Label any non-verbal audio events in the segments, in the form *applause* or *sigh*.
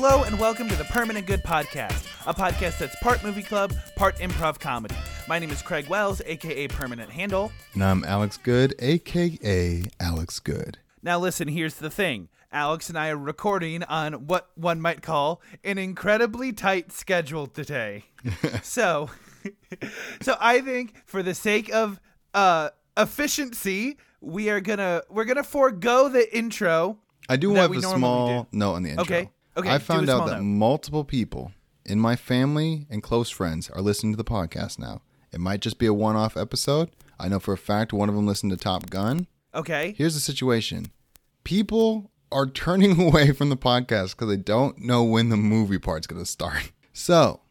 Hello and welcome to the Permanent Good Podcast, a podcast that's part movie club, part improv comedy. My name is Craig Wells, aka Permanent Handle. And I'm Alex Good, aka Alex Good. Now, listen, here's the thing Alex and I are recording on what one might call an incredibly tight schedule today. *laughs* so, *laughs* so I think for the sake of uh, efficiency, we are gonna we're gonna forego the intro. I do That have we a normally small do. note on the intro. Okay, okay, I found out that note. multiple people in my family and close friends are listening to the podcast now. It might just be a one off episode. I know for a fact one of them listened to Top Gun. Okay. Here's the situation people are *laughs* turning away from the podcast because they don't know when the movie part's going to start. *laughs* So,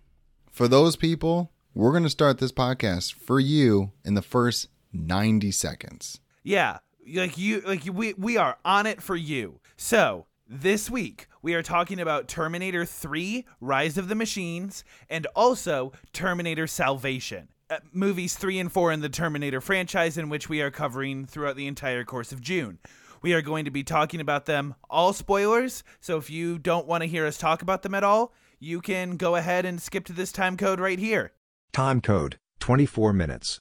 for those people, we're going to start this podcast for you in the first 90 seconds. Yeah, like you, like we we are on it for you. So this week we are talking about Terminator 3: Rise of the Machines and also Terminator Salvation. Uh, movies 3 and 4 in the Terminator franchise in which we are covering throughout the entire course of June. We are going to be talking about them all spoilers, so if you don't want to hear us talk about them at all, you can go ahead and skip to this time code right here. Time code 24 minutes.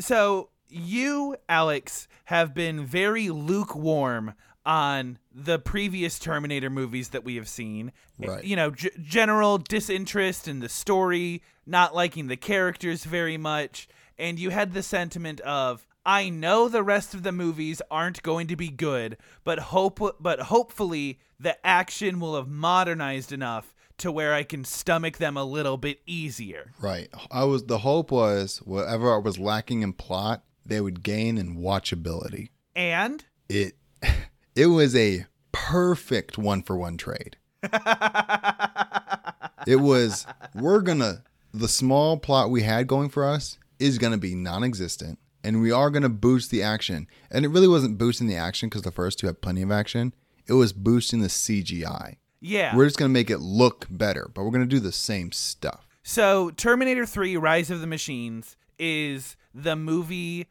So you, Alex, have been very lukewarm on the previous Terminator movies that we have seen. Right. You know, g- general disinterest in the story, not liking the characters very much, and you had the sentiment of I know the rest of the movies aren't going to be good, but hope but hopefully the action will have modernized enough to where I can stomach them a little bit easier. Right. I was the hope was whatever was lacking in plot, they would gain in watchability. And It *laughs* it was a perfect one for one trade. *laughs* It was we're gonna the small plot we had going for us is gonna be non-existent, and we are gonna boost the action. And it really wasn't boosting the action because the first two had plenty of action. It was boosting the CGI. yeah. We're just gonna make it look better, but we're gonna do the same stuff. So, Terminator 3 Rise of the Machines is the movie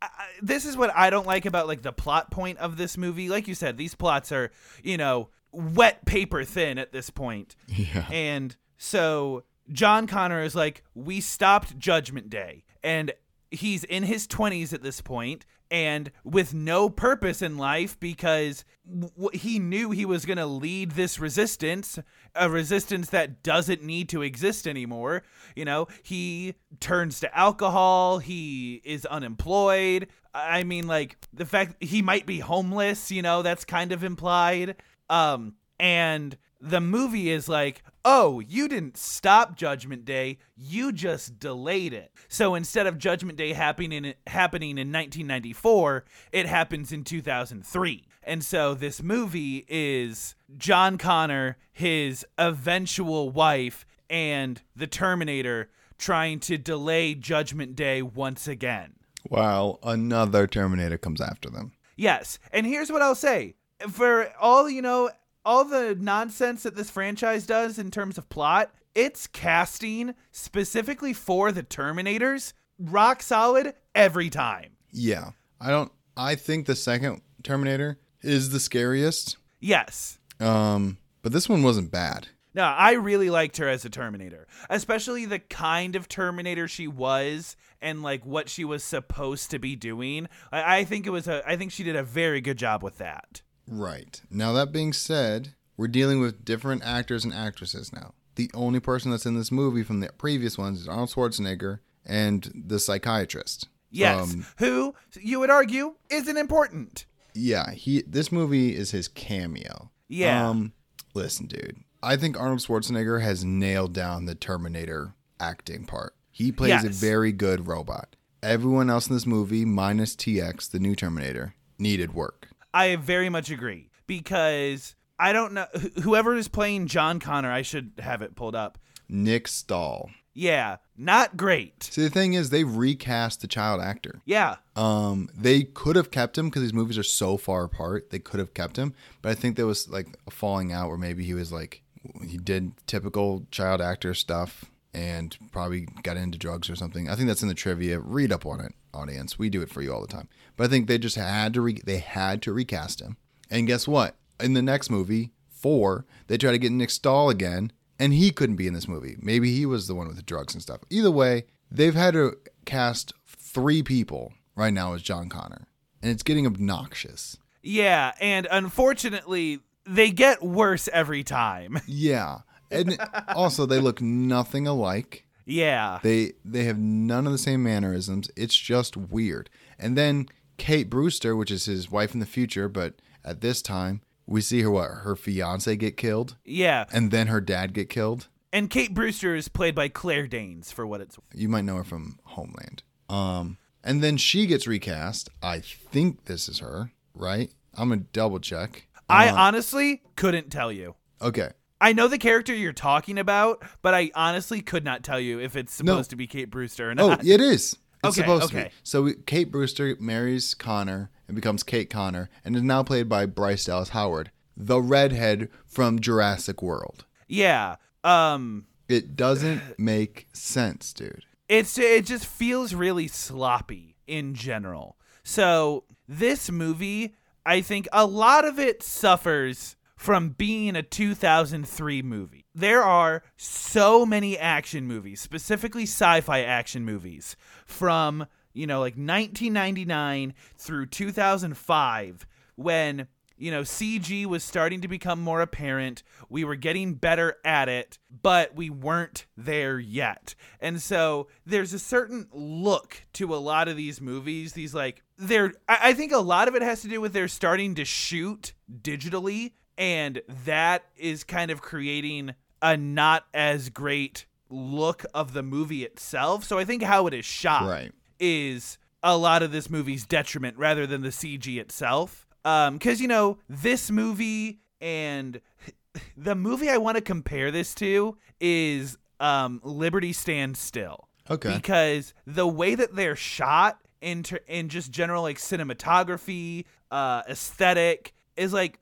I- I- this is what I don't like about like the plot point of this movie. Like you said, these plots are, you know, wet paper thin at this point. Yeah. And so John Connor is like, we stopped Judgment Day. And he's in his 20s at this point and with no purpose in life because w- he knew he was going to lead this resistance, a resistance that doesn't need to exist anymore. You know, he turns to alcohol, he is unemployed. I mean, like, the fact he might be homeless, you know, that's kind of implied. Um, and the movie is like, oh, you didn't stop Judgment Day, you just delayed it. So instead of Judgment Day happening in, happening in 1994, it happens in 2003. And so this movie is John Connor, his eventual wife, and the Terminator trying to delay Judgment Day once again. While another Terminator comes after them. Yes. And here's what I'll say. For all, you know, all the nonsense that this franchise does in terms of plot, its casting specifically for the Terminators rock solid every time. Yeah. I don't I think the second Terminator is the scariest. Yes. Um, but this one wasn't bad. No, I really liked her as a Terminator, especially the kind of Terminator she was and like what she was supposed to be doing. I, I think it was a I think she did a very good job with that. Right. Now that being said, we're dealing with different actors and actresses now. The only person that's in this movie from the previous ones is Arnold Schwarzenegger and the psychiatrist. Yes. Um, Who you would argue isn't important. yeah, he this movie is his cameo. Yeah. Um listen, dude. I think Arnold Schwarzenegger has nailed down the Terminator acting part. He plays a very good robot. Everyone else in this movie, minus TX, the new Terminator, needed work. I very much agree because I don't know wh- whoever is playing John Connor. I should have it pulled up. Nick Stahl. Yeah, not great. See, the thing is, they recast the child actor. Yeah, Um, they could have kept him because these movies are so far apart. They could have kept him, but I think there was like a falling out where maybe he was like he did typical child actor stuff and probably got into drugs or something. I think that's in the trivia. Read up on it, audience. We do it for you all the time. But I think they just had to re- they had to recast him. And guess what? In the next movie, four, they try to get Nick Stahl again, and he couldn't be in this movie. Maybe he was the one with the drugs and stuff. Either way, they've had to cast three people right now as John Connor, and it's getting obnoxious. Yeah, and unfortunately, they get worse every time. *laughs* Yeah, and also they look nothing alike. yeah. They they have none of the same mannerisms. It's just weird. And then Kate Brewster, which is his wife in the future, but at this time we see her what her fiance get killed, Yeah. and then her dad get killed. And Kate Brewster is played by Claire Danes for what it's You might know her from Homeland. Um, and then she gets recast. I think this is her, right? I'm gonna double check. I Uh, honestly couldn't tell you. okay. I know the character you're talking about, but I honestly could not tell you if it's No. supposed to be Kate Brewster or not. Oh, it is. It's Okay, supposed to okay. be. So we, Kate Brewster marries Connor and becomes Kate Connor, and is now played by Bryce Dallas Howard, the redhead from Jurassic World. Yeah. Um It doesn't make sense, dude. it's it just feels really sloppy in general. So this movie, I think a lot of it suffers from being a 2003 movie. There are so many action movies, specifically sci-fi action movies from, you know, like 1999 through 2005 when you know, CG was starting to become more apparent. We were getting better at it, but we weren't there yet. And so there's a certain look to a lot of these movies. These, like, they're, I think a lot of it has to do with they're starting to shoot digitally, and that is kind of creating a not as great look of the movie itself. So I think how it is shot Right. is a lot of this movie's detriment rather than the CG itself. Um, because you know this movie and *laughs* the movie I want to compare this to is um Liberty Stands Still. Okay. Because the way that they're shot in ter- in just general like cinematography, uh, aesthetic is like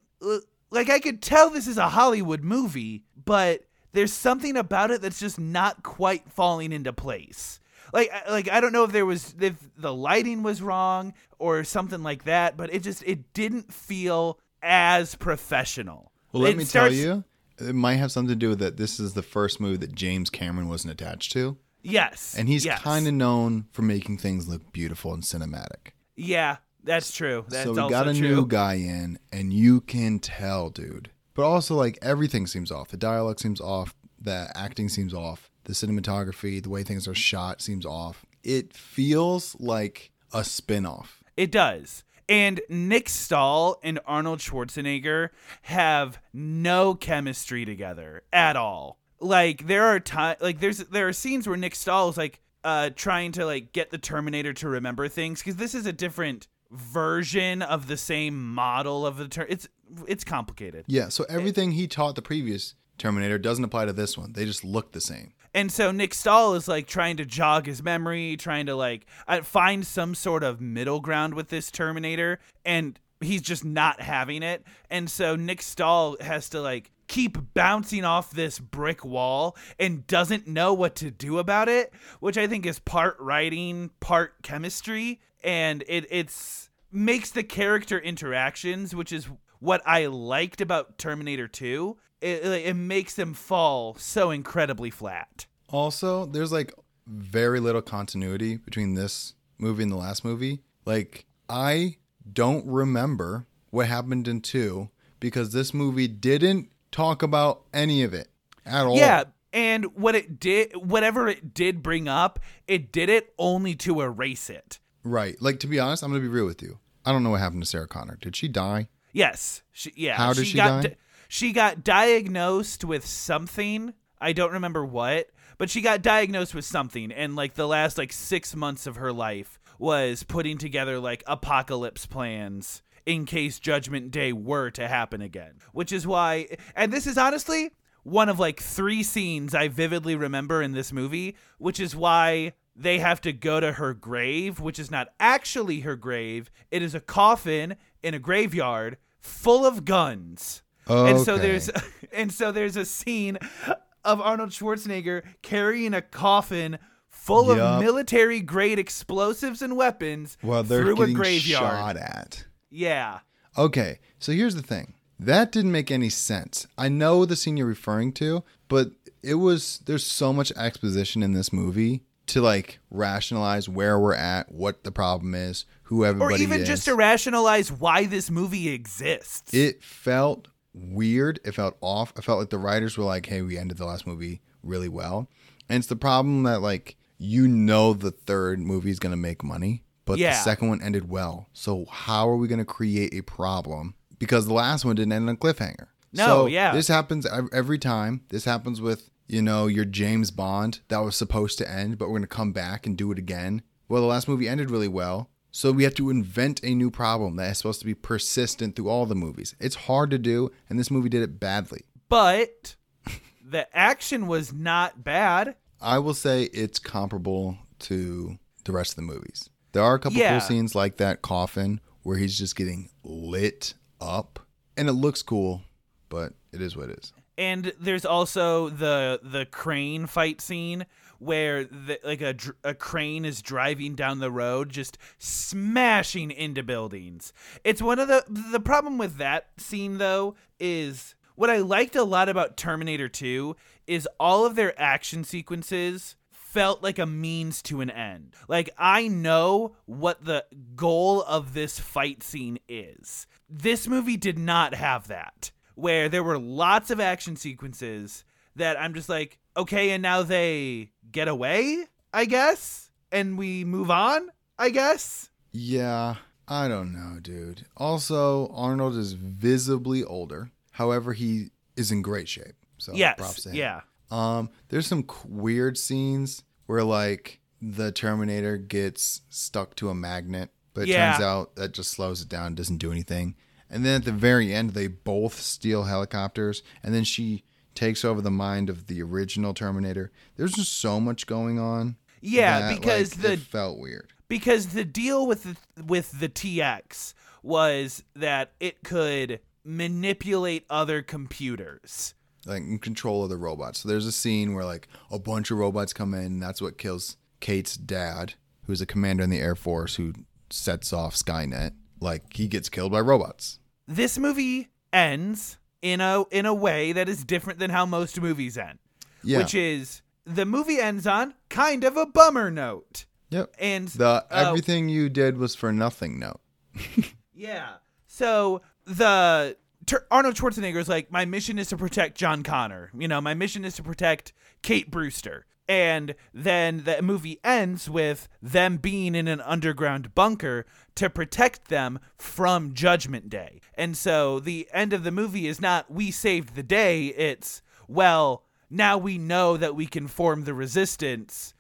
like I could tell this is a Hollywood movie, but there's something about it that's just not quite falling into place. Like like I don't know if there was if the lighting was wrong or something like that, but it just it didn't feel as professional. Well, let It me starts- tell you, it might have something to do with that. This is the first movie that James Cameron wasn't attached to, Yes, and he's yes. kind of known for making things look beautiful and cinematic. yeah. That's true. That's so we got a true. new guy in, and you can tell, dude. But also, like everything seems off. The dialogue seems off. The acting seems off. The cinematography, the way things are shot, seems off. It feels like a spin-off. It does. And Nick Stahl and Arnold Schwarzenegger have no chemistry together at all. Like there are time like there's there are scenes where Nick Stahl is like uh trying to like get the Terminator to remember things cuz this is a different version of the same model of the ter- it's it's complicated. Yeah. So everything he taught the previous Terminator doesn't apply to this one. They just look the same. And so Nick Stahl is like trying to jog his memory, trying to like uh, find some sort of middle ground with this Terminator, and he's just not having it. And so Nick Stahl has to like keep bouncing off this brick wall and doesn't know what to do about it, which I think is part writing, part chemistry, and it it's makes the character interactions, which is what I liked about Terminator 2. It, it makes them fall so incredibly flat. Also, there's like very little continuity between this movie and the last movie. Like, I don't remember what happened in two because this movie didn't talk about any of it at all. Yeah, and what it did, whatever it did bring up, it did it only to erase it. Right. Like, to be honest, I'm going to be real with you. I don't know what happened to Sarah Connor. Did she die? Yes, she, yeah. How did she got die? di- she got diagnosed with something. I don't remember what, but she got diagnosed with something, and like the last like six months of her life was putting together like apocalypse plans in case Judgment Day were to happen again. Which is why, and this is honestly one of like three scenes I vividly remember in this movie, which is why they have to go to her grave, which is not actually her grave. It is a coffin in a graveyard full of guns. Okay. And so there's *laughs* and so there's a scene of Arnold Schwarzenegger carrying a coffin full Yup. of military grade explosives and weapons Well, they're through a getting graveyard. shot at. Yeah. Okay, so here's the thing. That didn't make any sense. I know the scene you're referring to, but it was there's so much exposition in this movie to like rationalize where we're at, what the problem is, who everybody is. Or even is. just to rationalize why this movie exists. it felt weird. It felt off. I felt like the writers were like, "Hey, we ended the last movie really well," and it's the problem that like you know the third movie is gonna make money, but the second one ended well. So how are we gonna create a problem? Because the last one didn't end on a cliffhanger. No, so yeah. This happens every time. This happens with you know your James Bond that was supposed to end, but we're gonna come back and do it again. Well, the last movie ended really well. So we have to invent a new problem that is supposed to be persistent through all the movies. It's hard to do, and this movie did it badly. but the action was not bad. I will say it's comparable to the rest of the movies. There are a couple Yeah. cool scenes like that coffin where he's just getting lit up, and it looks cool, but it is what it is. And there's also the the crane fight scene where the, like a a crane is driving down the road just smashing into buildings. It's one of the the problem with that scene though is what I liked a lot about Terminator 2 is all of their action sequences felt like a means to an end. Like I know what the goal of this fight scene is. This movie did not have that. Where there were lots of action sequences that I'm just like, okay, and now they get away, I guess, and we move on, I guess. Yeah, I don't know, dude. Also, Arnold is visibly older. However, he is in great shape. So props yes. to him. Yeah. Um, there's some weird scenes where like the Terminator gets stuck to a magnet, but it Yeah. turns out that just slows it down, doesn't do anything. And then at the very end, they both steal helicopters, and then she takes over the mind of the original Terminator. There's just so much going on. Yeah, that, because like, the it felt weird. because the deal with the, with the TX was that it could manipulate other computers. Like in control of the robots. So there's a scene where like a bunch of robots come in, and that's what kills Kate's dad, who's a commander in the Air Force who sets off Skynet. Like he gets killed by robots. This movie ends in a in a way that is different than how most movies end, Yeah. which is the movie ends on kind of a bummer note. yep. And The uh, everything you did was for nothing note. *laughs* Yeah. So the Arnold Schwarzenegger is like, my mission is to protect John Connor. You know, my mission is to protect Kate Brewster. And then the movie ends with them being in an underground bunker to protect them from Judgment Day. And so the end of the movie is not, we saved the day. It's, well, now we know that we can form the resistance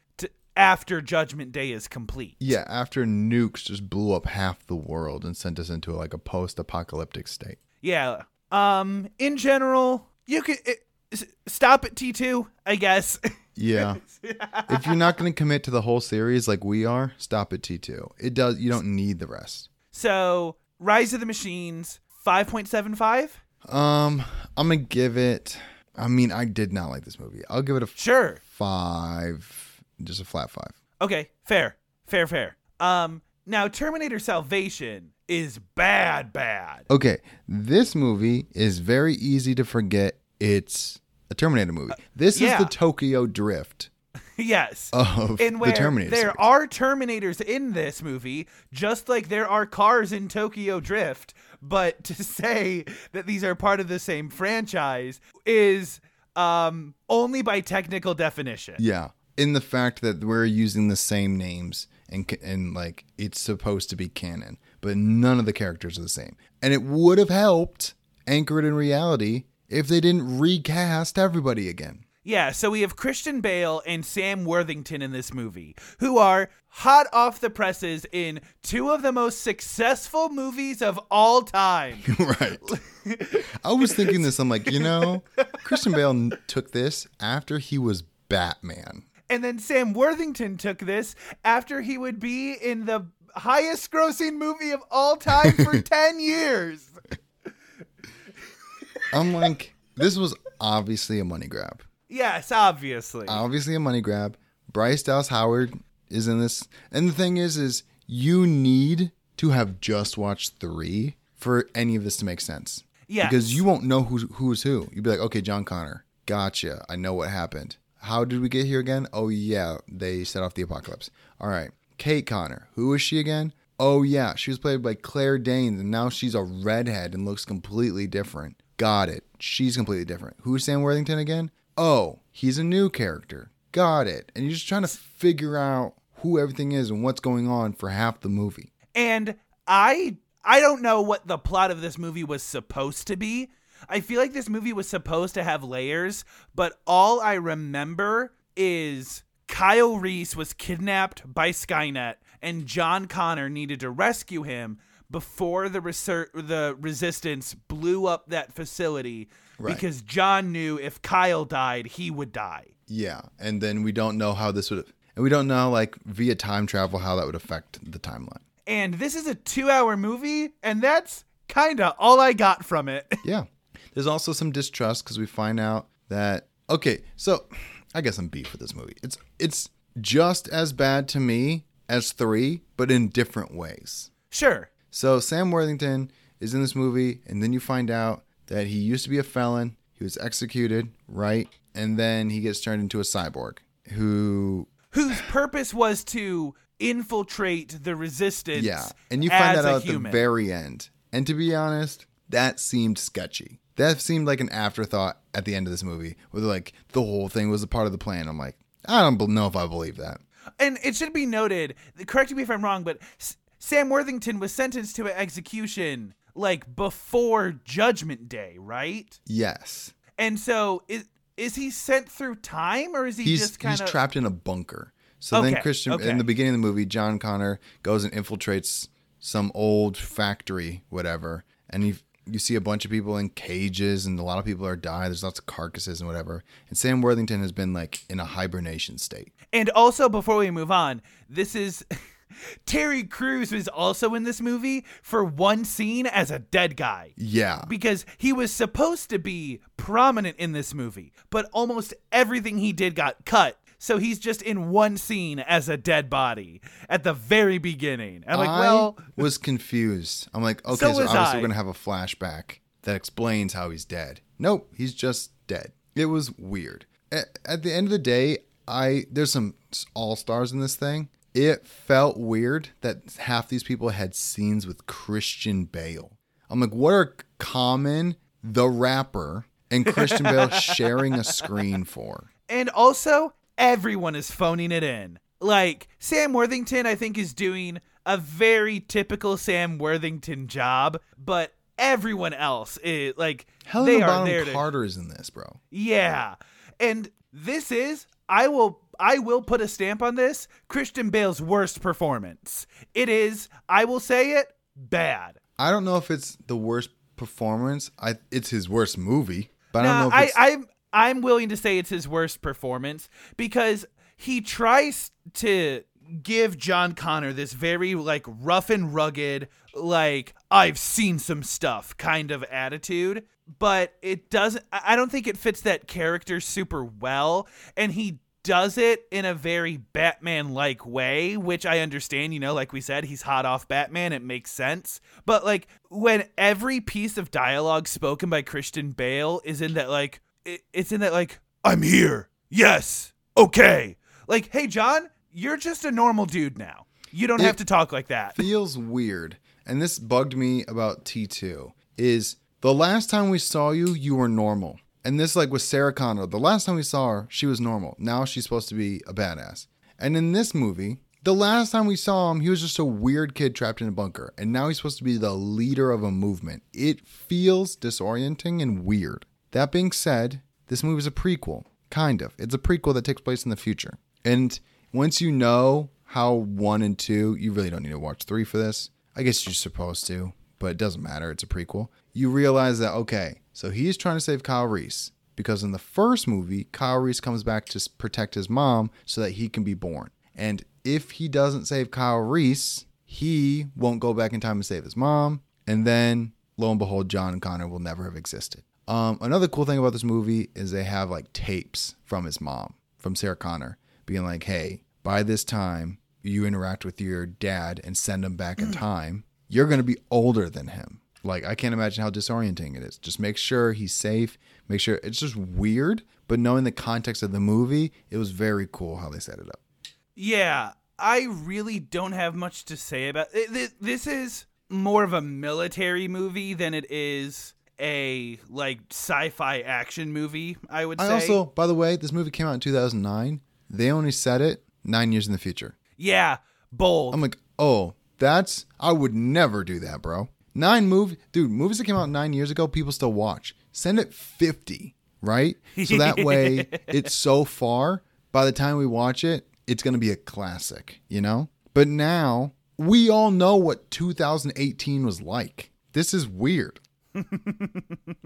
after Judgment Day is complete. Yeah, after nukes just blew up half the world and sent us into like a post-apocalyptic state. Yeah. Um. In general, you could it, stop at T two, I guess. *laughs* Yeah. if you're not going to commit to the whole series like we are, stop at T2. It does you don't need the rest. so, Rise of the Machines, five point seven five. Um, I'm going to give it I mean, I did not like this movie. I'll give it a Sure. five, just a flat five. Okay. Fair. Fair. Fair. Um. Now, Terminator Salvation is bad. Bad. Okay, this movie is very easy to forget it's a Terminator movie. This yeah. is the Tokyo Drift *laughs* yes. of in where the Terminator. there series. are Terminators in this movie, just like there are cars in Tokyo Drift. But *laughs* to say that these are part of the same franchise is um, only by technical definition. Yeah, in the fact that we're using the same names and and like it's supposed to be canon, but none of the characters are the same. And it would have helped anchor it in reality if they didn't recast everybody again. Yeah, so we have Christian Bale and Sam Worthington in this movie, who are hot off the presses in two of the most successful movies of all time. *laughs* right. I was thinking this. I'm like, you know, Christian Bale took this after he was Batman. And then Sam Worthington took this after he would be in the highest grossing movie of all time for *laughs* 10 years. I'm like, this was obviously a money grab. Yes, obviously. Obviously a money grab. Bryce Dallas Howard is in this. And the thing is, is you need to have just watched three for any of this to make sense. Yes. Because you won't know who's who's who. You'd be like, okay, John Connor, gotcha. I know what happened. How did we get here again? Oh yeah, they set off the apocalypse. All right, Kate Connor. Who is she again? Oh yeah, she was played by Claire Danes, and now she's a redhead and looks completely different. Got it. She's completely different. Who's Sam Worthington again? Oh, he's a new character. Got it. And you're just trying to figure out who everything is and what's going on for half the movie. And I I don't know what the plot of this movie was supposed to be. I feel like this movie was supposed to have layers, but all I remember is Kyle Reese was kidnapped by Skynet and John Connor needed to rescue him before the reser- the resistance blew up that facility Right. because John knew if Kyle died, he would die. Yeah, and then we don't know how this would, and we don't know like via time travel how that would affect the timeline. And this is a 2-hour movie and that's kind of all I got from it. *laughs* Yeah, there's also some distrust because we find out that okay, so I guess I'm beef with this movie. It's it's just as bad to me as three, but in different ways. sure. So Sam Worthington is in this movie, and then you find out that he used to be a felon. He was executed, right? And then he gets turned into a cyborg who whose purpose was to infiltrate the resistance. Yeah, and you find that out at the very end. And to be honest, that seemed sketchy. That seemed like an afterthought at the end of this movie, where like the whole thing was a part of the plan. I'm like, I don't know if I believe that. and it should be noted. Correct me if I'm wrong, but S- Sam Worthington was sentenced to an execution like before Judgment Day, right? Yes, And so is is he sent through time, or is he he's just kind he's of trapped in a bunker. So then Christian okay. in the beginning of the movie, John Connor goes and infiltrates some old factory, whatever, and you you see a bunch of people in cages, and a lot of people are dying. There's lots of carcasses and whatever. And Sam Worthington has been like in a hibernation state. And also, before we move on, this is *laughs* Terry Crews was also in this movie for one scene as a dead guy. Yeah, because he was supposed to be prominent in this movie, but almost everything he did got cut. So he's just in one scene as a dead body at the very beginning. I'm like, I well, was confused. I'm like, *laughs* okay, So so, obviously I. we're gonna have a flashback that explains how he's dead. Nope, he's just dead. It was weird. At, at the end of the day, I there's some all stars in this thing. It felt weird that half these people had scenes with Christian Bale. I'm like, what are Common, the rapper, and Christian Bale *laughs* sharing a screen for? and also everyone is phoning it in. Like Sam Worthington, I think is doing a very typical Sam Worthington job, but everyone else is like Helena they are there to Carter is in this, bro. Yeah. And this is I will I will put a stamp on this, Christian Bale's worst performance. It is, I will say it, bad. I don't know if it's the worst performance. I it's his worst movie, but I don't know if I, it's I'm willing to say it's his worst performance because he tries to give John Connor this very like rough and rugged, like I've seen some stuff kind of attitude, but it doesn't I don't think it fits that character super well and he does it in a very Batman like way, which I understand, you know, like we said, he's hot off Batman, it makes sense. But like when every piece of dialogue spoken by Christian Bale is in that like it, it's in that like I'm here. Yes. Okay. Like, hey John, you're just a normal dude now. You don't It have to talk like that. feels weird. And this bugged me about T2 is the last time we saw you, you were normal. And this like with Sarah Connor, the last time we saw her, she was normal. Now she's supposed to be a badass. And in this movie, the last time we saw him, he was just a weird kid trapped in a bunker. And now he's supposed to be the leader of a movement. It feels disorienting and weird. That being said, this movie is a prequel. Kind of. It's a prequel that takes place in the future. And once you know how one and two, you really don't need to watch three for this. I guess you're supposed to, but it doesn't matter. It's a prequel. You realize that, okay, so he's trying to save Kyle Reese because in the first movie, Kyle Reese comes back to protect his mom so that he can be born. And if he doesn't save Kyle Reese, he won't go back in time and save his mom. And then, lo and behold, John and Connor will never have existed. Um, another cool thing about this movie is they have like tapes from his mom, from Sarah Connor, being like, hey, by this time, you interact with your dad and send him back in time, you're going to be older than him. Like I can't imagine how disorienting it is. Just make sure he's safe. Make sure it's just weird, but knowing the context of the movie, it was very cool how they set it up. Yeah, I really don't have much to say about it. This is more of a military movie than it is a like sci-fi action movie. I would say. I also, by the way, this movie came out in 2009. They only set it nine years in the future. yeah, bold. I'm like, oh, that's I would never do that, bro. Nine movie, dude. Movies that came out nine years ago, people still watch. Send it 50, right? So that *laughs* way, it's so far. By the time we watch it, it's gonna be a classic, you know. But now we all know what 2018 was like. This is weird.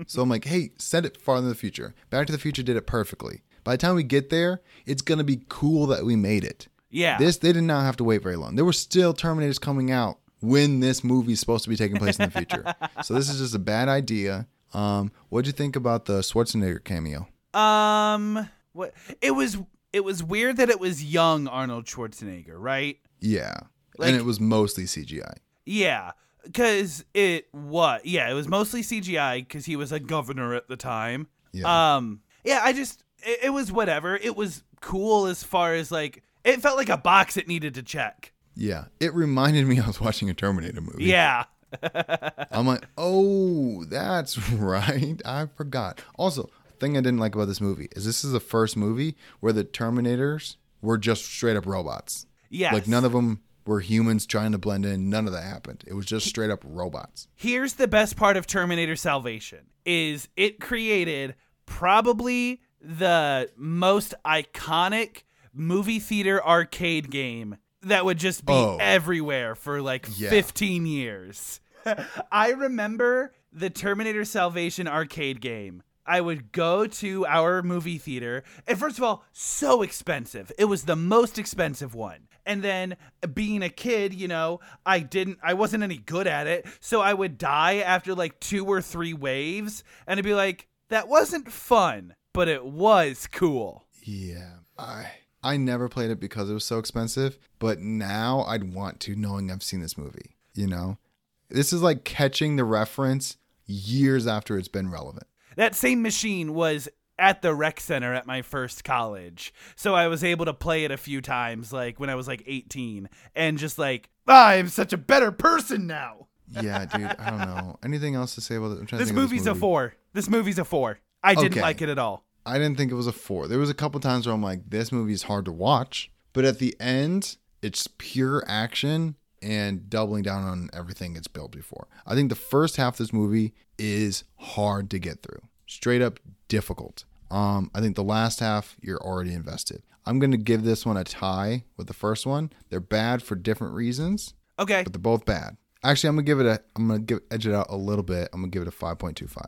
So I'm like, hey, set it farther in the future. Back to the Future did it perfectly. By the time we get there, it's gonna be cool that we made it. yeah. This they did not have to wait very long. There were still Terminators coming out when this movie is supposed to be taking place in the future. *laughs* so this is just a bad idea. Um, what'd you think about the Schwarzenegger cameo? um, what? It was. It was weird that it was young Arnold Schwarzenegger, right? Yeah, Like- and it was mostly CGI. Yeah, because it what? Yeah, it was mostly CGI because he was a governor at the time. Yeah. Um. Yeah, I just it, it was whatever. It was cool as far as like it felt like a box it needed to check. Yeah, it reminded me I was watching a Terminator movie. Yeah. *laughs* I'm like, oh, that's right. I forgot. Also, thing I didn't like about this movie is this is the first movie where the Terminators were just straight up robots. Yeah, Like none of them were humans trying to blend in. None of that happened. It was just straight up robots. Here's the best part of Terminator Salvation is it created probably the most iconic movie theater arcade game that would just be Oh. everywhere for like Yeah. 15 years. *laughs* I remember the Terminator Salvation arcade game. I would go to our movie theater, and first of all, so expensive. It was the most expensive one. And then being a kid, you know, I didn't, I wasn't any good at it. So I would die after like two or three waves, and I'd be like, that wasn't fun, but it was cool. Yeah. I I never played it because it was so expensive, but now I'd want to knowing I've seen this movie, you know? This is like catching the reference years after it's been relevant. That same machine was at the rec center at my first college. So I was able to play it a few times, like when I was like 18, and just like, "Ah, I'm such a better person now. Yeah, dude, I don't know. Anything else to say about it? I'm trying to This think of movie's a four. This movie's a four. I didn't Okay. like it at all. I didn't think it was a four. There was a couple times where I'm like, this movie is hard to watch, but at the end, it's pure action and doubling down on everything it's built before. I think the first half of this movie is hard to get through, straight up difficult. Um, I think the last half you're already invested. I'm gonna give this one a tie with the first one. They're bad for different reasons, Okay. but they're both bad. Actually, I'm gonna give it a. I'm gonna give edge it out a little bit. I'm gonna give it a 5.25.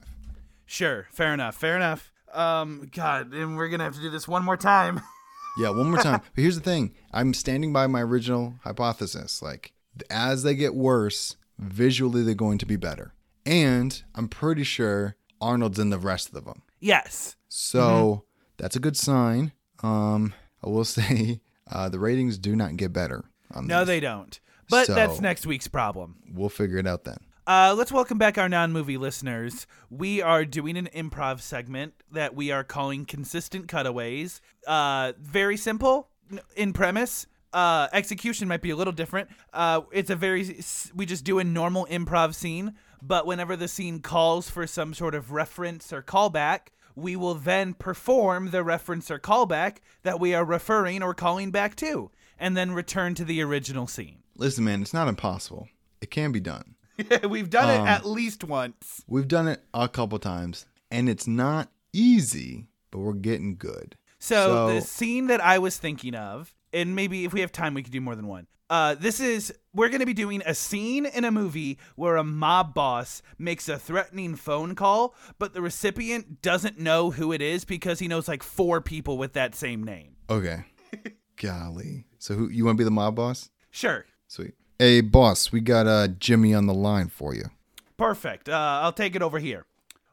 Sure. Fair enough. Fair enough. Um, God, and we're gonna have to do this one more time. *laughs* Yeah, one more time. but here's the thing I'm standing by my original hypothesis. Like, as they get worse, visually they're going to be better. And I'm pretty sure Arnold's in the rest of them. Yes. So that's a good sign. Um, I will *laughs* say uh, the ratings do not get better. On No, these. they don't. But So- that's next week's problem. We'll figure it out then. Uh, let's welcome back our non movie listeners. We are doing an improv segment that we are calling Consistent Cutaways. Uh, very simple in premise. Uh, execution might be a little different. Uh, it's a very, we just do a normal improv scene, but whenever the scene calls for some sort of reference or callback, we will then perform the reference or callback that we are referring or calling back to, and then return to the original scene. Listen, man, it's not impossible. It can be done. *laughs* We've done Um, it at least once. We've done it a couple times, and it's not easy, but we're getting good. So, So- the scene that I was thinking of, and maybe if we have time, we could do more than one. Uh, this is we're going to be doing a scene in a movie where a mob boss makes a threatening phone call, but the recipient doesn't know who it is because he knows like four people with that same name. Okay. *laughs* Golly. So who you want to be the mob boss? Sure, Sweet. Hey, boss, we got uh Jimmy on the line for you. perfect. Uh, I'll take it over here.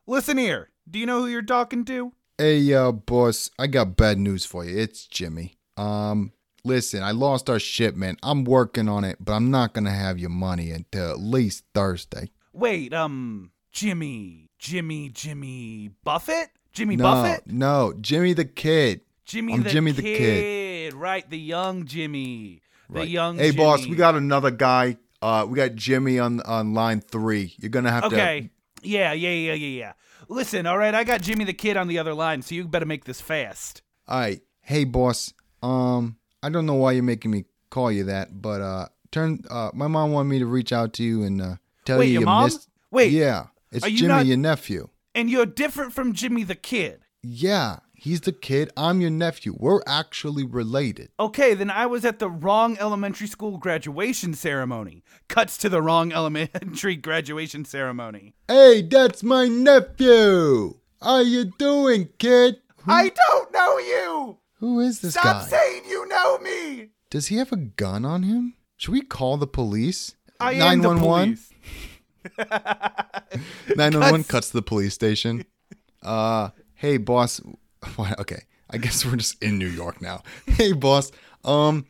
Listen here. Do you know who you're talking to? Hey, uh, boss, I got bad news for you. It's Jimmy. Um, listen, I lost our shipment. I'm working on it, but I'm not gonna have your money until at least Thursday. Wait, um, Jimmy, Jimmy, Jimmy Buffett, Jimmy no, Buffett, no, Jimmy the Kid. Jimmy I'm the Jimmy the kid, Kid. right? The young Jimmy, the Right. young. Hey, boss, we got another guy. Uh, we got Jimmy on on line three. You're gonna have to Okay. Yeah, yeah, yeah, yeah, yeah. Listen, all right, I got Jimmy the kid on the other line, so you better make this fast. All right. Hey, boss. Um, I don't know why you're making me call you that, but uh, turn. Uh, my mom wanted me to reach out to you and uh, tell Wait, you missed. Wait, your you mom? missed. Wait, Yeah, it's are you Jimmy, not- your nephew. and you're different from Jimmy the kid. Yeah, he's the kid. I'm your nephew. We're actually related. Okay, then I was at the wrong elementary school graduation ceremony. Cuts to the wrong *laughs* elementary graduation ceremony. Hey, that's my nephew. How you doing, kid? I don't know you. Who is this Stop guy? saying you know me. Does he have a gun on him? Should we call the police? I am the police. *laughs* *laughs* 911 cuts to the police station. Uh, hey boss. *laughs* Okay, I guess we're just in New York now. Hey boss. Um,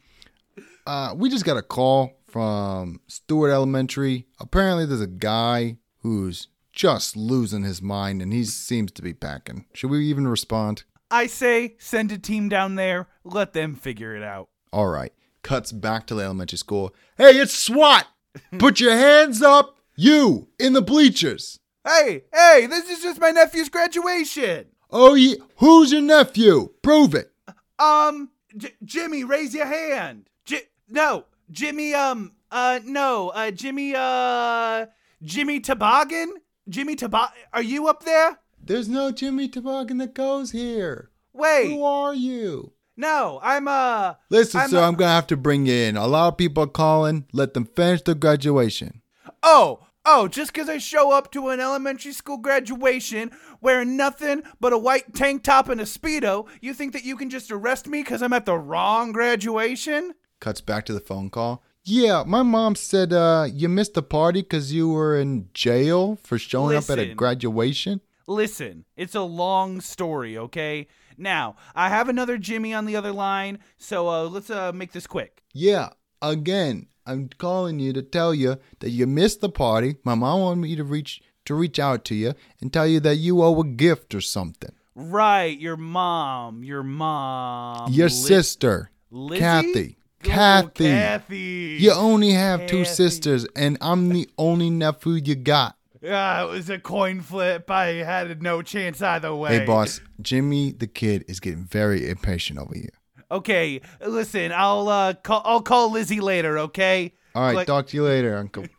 uh, we just got a call from Stewart Elementary. Apparently, there's a guy who's just losing his mind, and he seems to be packing. Should we even respond? I say send a team down there. Let them figure it out. All right. Cuts back to the elementary school. Hey, it's SWAT. *laughs* Put your hands up. You in the bleachers. Hey, hey, this is just my nephew's graduation. Oh, yeah. Who's your nephew? Prove it. Um, J- Jimmy, raise your hand. J- no, Jimmy. Um, uh, no, uh, Jimmy. Uh, Jimmy Toboggan. Jimmy Toboggan. Are you up there? There's no Jimmy Toboggan that goes here. Wait, Who are you? no, I'm uh. Listen, I'm sir, a- I'm going to have to bring you in. A lot of people are calling. Let them finish their graduation. Oh, oh, just because I show up to an elementary school graduation wearing nothing but a white tank top and a speedo, you think that you can just arrest me because I'm at the wrong graduation? Cuts back to the phone call. Yeah, my mom said uh, you missed the party because you were in jail for showing up at a graduation. Listen, it's a long story, okay? Now, I have another Jimmy on the other line, so uh, let's uh, make this quick. Yeah, again, I'm calling you to tell you that you missed the party. My mom wanted me to reach to reach out to you and tell you that you owe a gift or something. Right, your mom, your mom. Your Li- sister, Lizzie? Kathy. Kathy. Kathy. You only have two sisters, and I'm the only nephew you got. Yeah, it was a coin flip. I had no chance either way. Hey, boss, Jimmy the kid is getting very impatient over here. Okay, listen, I'll uh call I'll call Lizzie later, okay? All right, Like- talk to you later, Uncle. *laughs*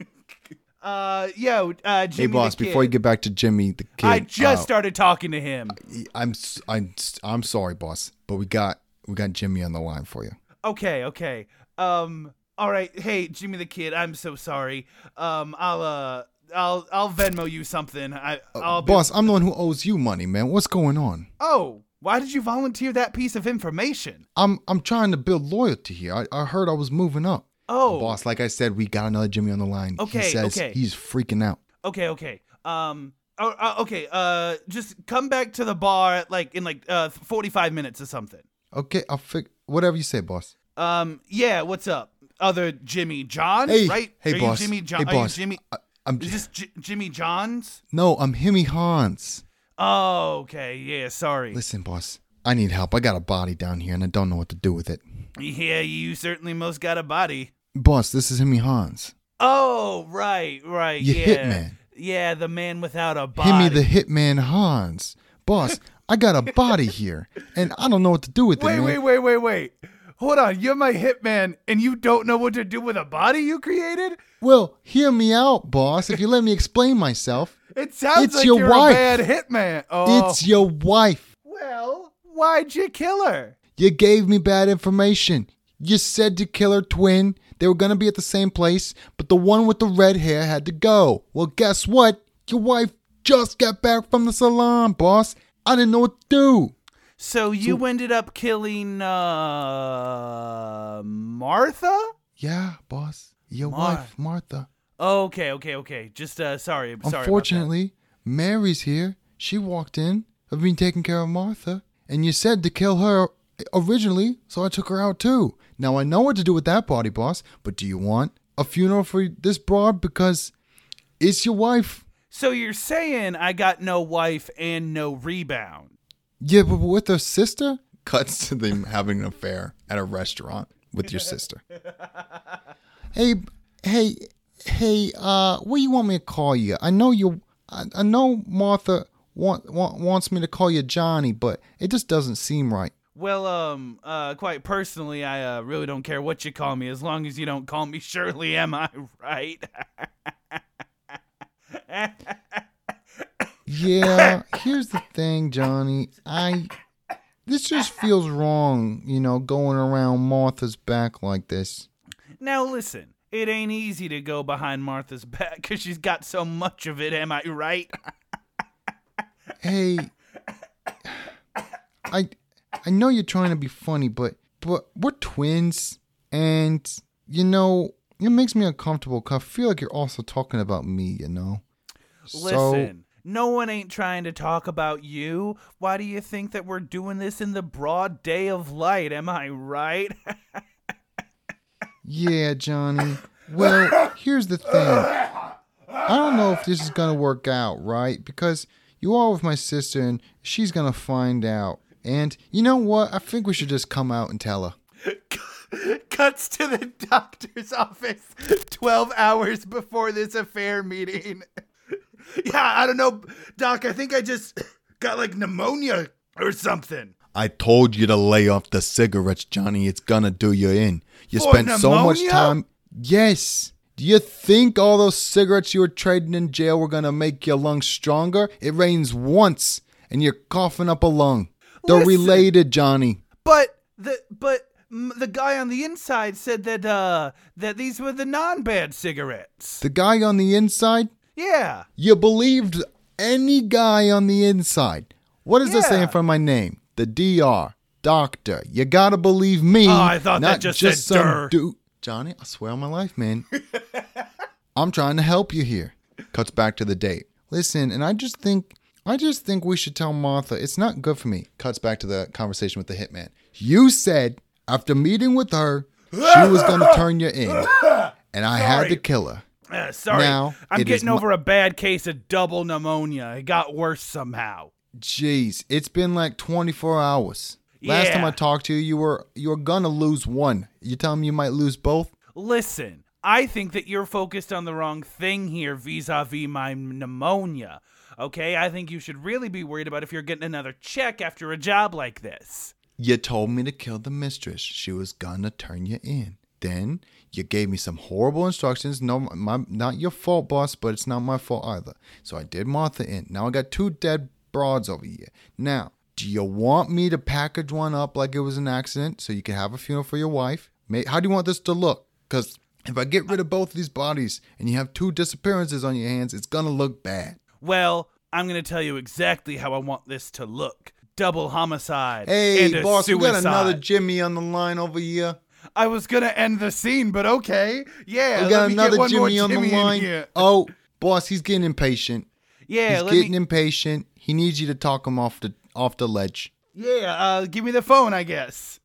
Uh yo, uh Jimmy hey, boss, the kid. before you get back to Jimmy the kid, I just uh, started talking to him. I'm s- I'm s- I'm sorry, boss, but we got we got Jimmy on the line for you. Okay, okay. Um all right. Hey, Jimmy the kid, I'm so sorry. Um I'll uh I'll I'll Venmo you something. I I'll be- Uh, Boss, I'm the one who owes you money, man. What's going on? Oh, why did you volunteer that piece of information? I'm I'm trying to build loyalty here. I, I heard I was moving up. Oh. Boss, like I said, we got another Jimmy on the line. Okay, he says okay. he's freaking out. Okay, okay. Um oh, uh, okay, uh just come back to the bar at like in like uh 45 minutes or something. Okay, I'll fig whatever you say, boss. Um yeah, what's up? Other Jimmy John, Hey, right? hey, Are boss. Jimmy John? Hey, boss. Jimmy I, I'm Is this J- Jimmy Johns? no, I'm Himmy Hans. Oh, okay. Yeah, sorry. Listen, boss, I need help. I got a body down here, and I don't know what to do with it. Yeah, you certainly most got a body. Boss, this is Himmy Hans. Oh, right, right. You yeah. hitman. Yeah, the man without a body. Himmy the Hitman Hans. Boss, I got a body here, and I don't know what to do with it, Wait, wait, wait, wait, wait. Hold on, you're my hitman, and you don't know what to do with a body you created? Well, hear me out, boss. If you let me explain myself, *laughs* It sounds It's like your you're wife. a bad hitman. Oh, it's your wife. well. Why'd you kill her? You gave me bad information. You said to kill her twin. They were gonna be at the same place, but the one with the red hair had to go. Well, guess what? Your wife just got back from the salon, boss. I didn't know what to do. So you ended up killing uh Martha? Yeah, boss. Your Mar- wife, Martha. Oh, Okay, okay, okay. Just uh sorry, sorry. Unfortunately, Mary's here. She walked in. I've been taking care of Martha. And you said to kill her originally, so I took her out too. Now I know what to do with that body, boss. But do you want a funeral for this broad? Because It's your wife. So you're saying I got no wife and no rebound? Yeah, but with her sister? Cuts to them having an affair at a restaurant with your sister. *laughs* hey, hey, hey, uh, what do you want me to call you? I know you, I, I know Martha want, want, wants me to call you Johnny, but it just doesn't seem right. Well, um, uh, quite personally, I uh, really don't care what you call me as long as you don't call me Shirley. Am I right? *laughs* Yeah, *laughs* here's the thing, Johnny. I this just feels wrong, you know, going around Martha's back like this. now listen, it ain't easy to go behind Martha's back because she's got so much of it. Am I right? Hey, I I know you're trying to be funny, but but we're twins, and you know it makes me uncomfortable because I feel like you're also talking about me. You know. Listen, no one ain't trying to talk about you. Why do you think that we're doing this in the broad day of light? Am I right? *laughs* Yeah, Johnny. Well, here's the thing. I don't know if this is gonna work out, right? Because you are with my sister, and she's gonna find out. And you know what? I think we should just come out and tell her. *laughs* Cuts to the doctor's office 12 hours before this affair meeting. *laughs* *laughs* yeah, I don't know, Doc. I think I just *coughs* got like pneumonia or something. I told you to lay off the cigarettes, Johnny. It's gonna do you in. You For spent so much time. Yes. Do you think all those cigarettes you were trading in jail were gonna make your lungs stronger? It rains once, and you're coughing up a lung. They're Listen. related, Johnny. But the but the guy on the inside said that uh that these were the non-bad cigarettes. The guy on the inside, Yeah. you believed any guy on the inside. What is does it say Yeah. in front of my name? The DR, doctor. You gotta believe me. Oh, I thought that not just said some dude. Johnny, I swear on my life, man. I'm trying to help you here. Cuts back to the date. Listen, and I just think I just think we should tell Martha it's not good for me. Cuts back to the conversation with the hitman. You said after meeting with her, she was gonna turn you in. And I had to kill her. Uh, sorry. Now, I'm getting my- over a bad case of double pneumonia. It got worse somehow. Jeez, it's been like 24 hours. Last time I talked to you, you were you were gonna lose one. You telling me you might lose both? Listen, I think that you're focused on the wrong thing here vis-a-vis my pneumonia. Okay, I think you should really be worried about if you're getting another check after a job like this. You told me to kill the mistress. She was gonna turn you in. Then you gave me some horrible instructions. No, my not your fault, boss, but it's not my fault either. So I did Martha in. Now I got two dead broads over here. Now, do you want me to package one up like it was an accident so you can have a funeral for your wife? May- How do you want this to look? Because if I get rid of both of these bodies and you have two disappearances on your hands, it's gonna look bad. Well, I'm going to tell you exactly how I want this to look. Double homicide Hey, and a boss, we got another Jimmy on the line over here. I was to end the scene, but okay. Yeah, We got another more Jimmy on the line. Oh, boss, he's getting impatient. Yeah, he's getting me impatient. He needs you to talk him off the off the ledge. Yeah, uh give me the phone, I guess.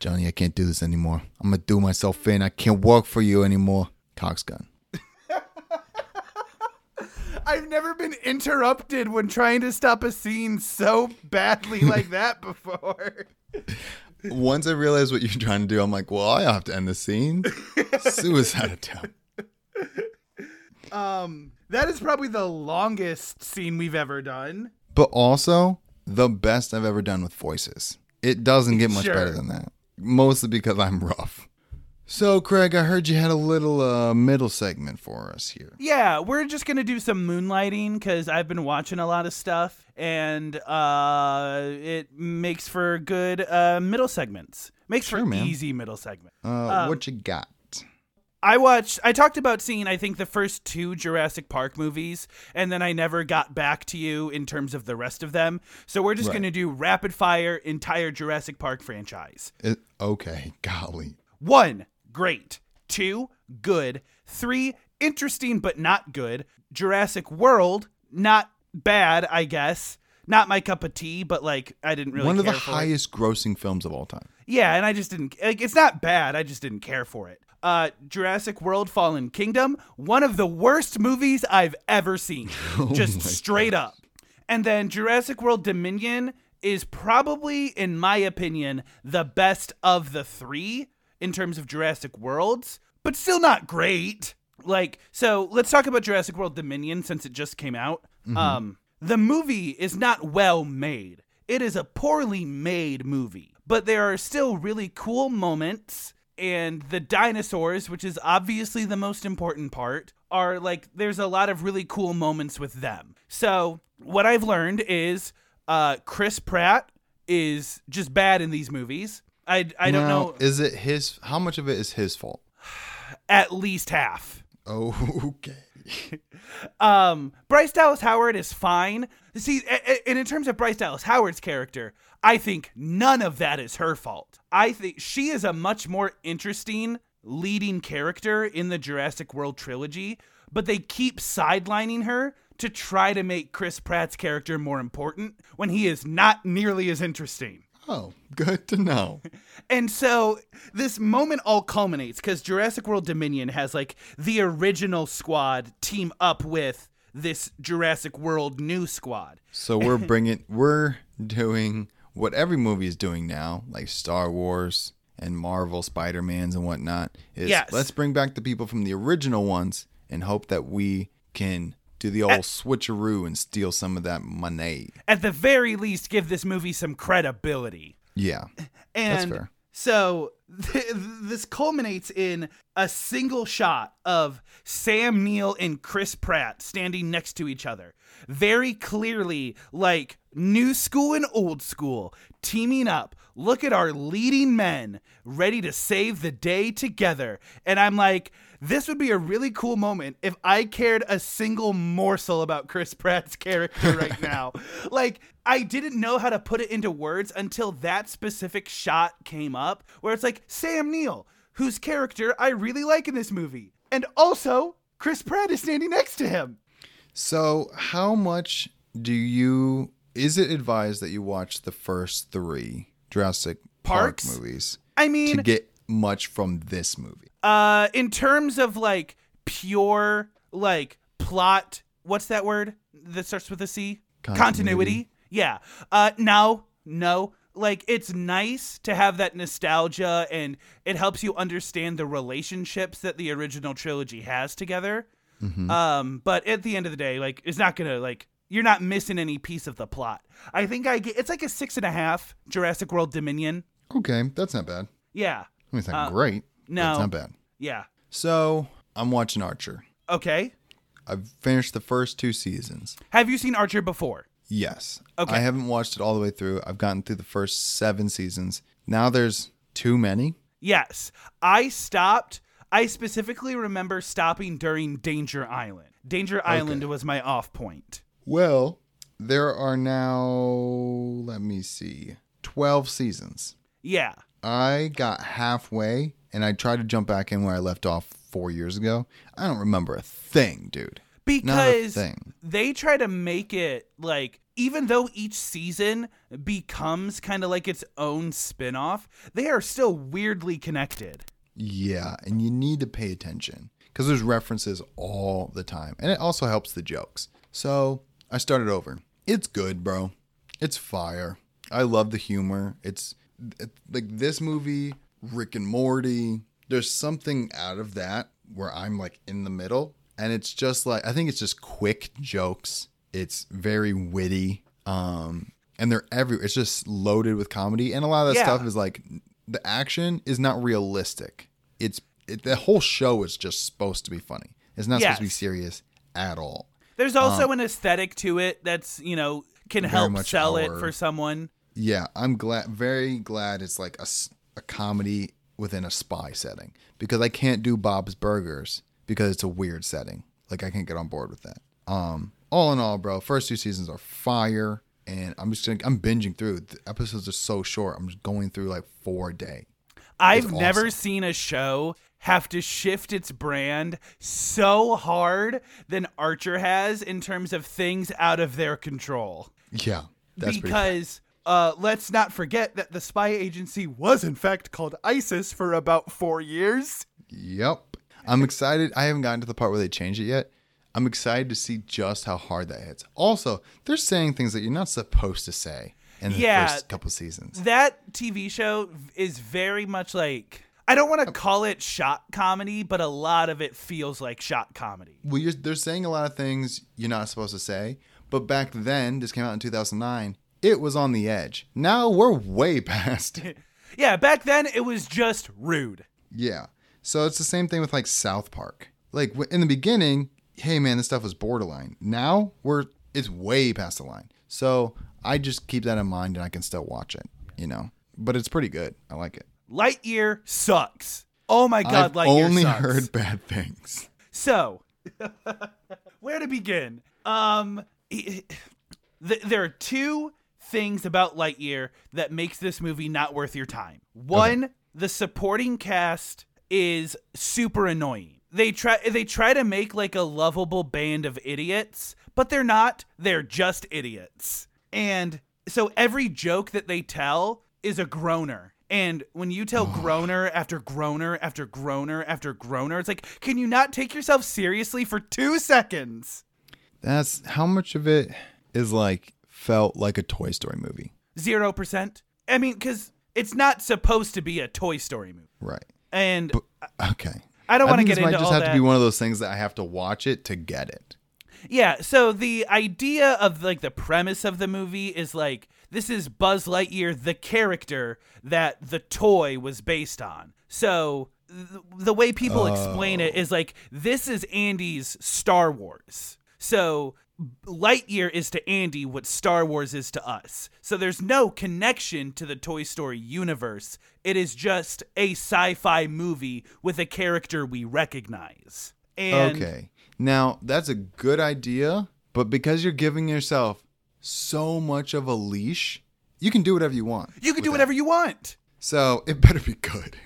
Johnny, I can't do this anymore. I'm gonna do myself in. I can't work for you anymore. Cox gun. *laughs* I've never been interrupted when trying to stop a scene so badly like that *laughs* before. Once I realized what you're trying to do, I'm like, well, I have to end the scene. Suicide attempt. Um, that is probably the longest scene we've ever done. But also the best I've ever done with voices. It doesn't get much Sure. better than that. Mostly because I'm rough. So, Craig, I heard you had a little uh, middle segment for us here. Yeah, we're just gonna do some moonlighting because I've been watching a lot of stuff, and uh, it makes for good uh, middle segments. Makes Sure, for man. easy middle segment. Uh, what you got? I watched. I talked about seeing. I think the first two Jurassic Park movies, and then I never got back to you in terms of the rest of them. So we're just Right. gonna do rapid fire entire Jurassic Park franchise. It, okay, golly. One, great. Two, good. Three, interesting but not good. Jurassic World, not bad, I guess. Not my cup of tea, but like I didn't really One of the for it. highest grossing films of all time. Yeah, and I just didn't like it's not bad, I just didn't care for it. Uh, Jurassic World Fallen Kingdom, one of the worst movies I've ever seen. *laughs* Just straight up. And then Jurassic World Dominion is probably, in my opinion, the best of the three in terms of Jurassic Worlds, but still not great. Like, so let's talk about Jurassic World Dominion since it just came out. Um, the movie is not well made. It is a poorly made movie, but there are still really cool moments. And the dinosaurs, which is obviously the most important part, are like there's a lot of really cool moments with them. So, what I've learned is uh, Chris Pratt is just bad in these movies. I, I don't Now, know, Is it his? How much of it is his fault? *sighs* at least half. Oh, okay. *laughs* Um, Bryce Dallas Howard is fine. See, and in terms of Bryce Dallas Howard's character, I think none of that is her fault. I think she is a much more interesting leading character in the Jurassic World trilogy, but they keep sidelining her to try to make Chris Pratt's character more important when he is not nearly as interesting. Oh, good to know. *laughs* And so this moment all culminates because Jurassic World Dominion has like the original squad team up with this Jurassic World new squad. So we're *laughs* bringing, we're doing what every movie is doing now, like Star Wars and Marvel, Spider Mans and whatnot. Is Yes. let's bring back the people from the original ones and hope that we can do the old switcheroo and steal some of that money. At the very least, give this movie some credibility. Yeah, And fair. so th- this culminates in a single shot of Sam Neill and Chris Pratt standing next to each other. Very clearly, like new school and old school, teaming up. Look at our leading men ready to save the day together. And I'm like, this would be a really cool moment if I cared a single morsel about Chris Pratt's character right *laughs* now. like, I didn't know how to put it into words until that specific shot came up, where it's like Sam Neill, whose character I really like in this movie. And also, Chris Pratt is standing next to him. So, how much do you? Is it advised that you watch the first three Jurassic Park movies I mean, to get much from this movie? uh, in terms of like pure, like plot, what's that word that starts with a C? Continuity. Yeah. Uh, no, no. Like it's nice to have that nostalgia, and it helps you understand the relationships that the original trilogy has together. Um, but at the end of the day, like it's not gonna like you're not missing any piece of the plot. I think I get it's like a six and a half Jurassic World Dominion. Okay, that's not bad. Yeah, I mean, it's not great. but no. it's not bad. yeah. So I'm watching Archer. Okay. I've finished the first two seasons. Have you seen Archer before? Yes. Okay. I haven't watched it all the way through. I've gotten through the first seven seasons. Now there's too many. Yes. I stopped. I specifically remember stopping during Danger Island. Danger Island was my off point. Well, there are now, let me see, 12 seasons. Yeah. I got halfway and I tried to jump back in where I left off four years ago. I don't remember a thing, dude. Because thing. they try to make it like even though each season becomes kind of like its own spin-off, they are still weirdly connected. Yeah, and you need to pay attention because there's references all the time. And it also helps the jokes. So I started over. It's good, bro. It's fire. I love the humor. It's it, like this movie, Rick and Morty. There's something out of that where I'm like in the middle. And it's just like, I think it's just quick jokes. It's very witty. Um, and they're every, it's just loaded with comedy. And a lot of that Yeah. stuff is like, the action is not realistic. It's it, the whole show is just supposed to be funny. It's not supposed to be serious at all. There's also an aesthetic to it that's, you know, can help sell it for someone. Yeah, I'm glad, very glad it's like a comedy within a spy setting because I can't do Bob's Burgers because it's a weird setting. Like I can't get on board with that. Um, all in all, bro, first two seasons are fire, and I'm just gonna, I'm binging through. The episodes are so short. I'm just going through like four a day. I've It's never seen a show have to shift its brand so hard than Archer has in terms of things out of their control. Yeah, that's because uh, let's not forget that the spy agency was in fact called ISIS for about four years. Yep. I'm excited. I haven't gotten to the part where they change it yet. I'm excited to see just how hard that hits. Also, they're saying things that you're not supposed to say in the Yeah. first couple seasons. That TV show is very much like I don't want to call it shot comedy, but a lot of it feels like shot comedy. Well, you're, they're saying a lot of things you're not supposed to say. But back then, this came out in 2009. It was on the edge. Now we're way *laughs* past. it. *laughs* Yeah, back then it was just rude. Yeah. So it's the same thing with like South Park. Like in the beginning, hey man, this stuff was borderline. Now we're it's way past the line. So I just keep that in mind and I can still watch it, you know. But it's pretty good. I like it. Lightyear sucks. Oh my god, I've Lightyear only sucks. heard bad things. So, *laughs* where to begin? Um, th- there are two things about Lightyear that makes this movie not worth your time. One, the supporting cast is super annoying. They try they try to make like a lovable band of idiots, but they're not. They're just idiots. And so every joke that they tell is a groaner. And when you tell groaner after groaner after groaner after groaner, it's like, can you not take yourself seriously for two seconds? That's how much of it is like felt like a Toy Story movie. Zero percent. I mean, because it's not supposed to be a Toy Story movie. Right. And uh, Okay. I don't want to get this might just have that. to be one of those things that I have to watch it to get it. Yeah, so the idea of like the premise of the movie is like this is Buzz Lightyear the character that the toy was based on. So th- the way people explain it oh. is like this is Andy's Star Wars. So Lightyear is to Andy what Star Wars is to us. So there's no connection to the Toy Story universe. It is just a sci-fi movie with a character we recognize. And okay. Now, that's a good idea, but because you're giving yourself so much of a leash, you can do whatever you want. you can do that. whatever you want. So it *laughs* better be good.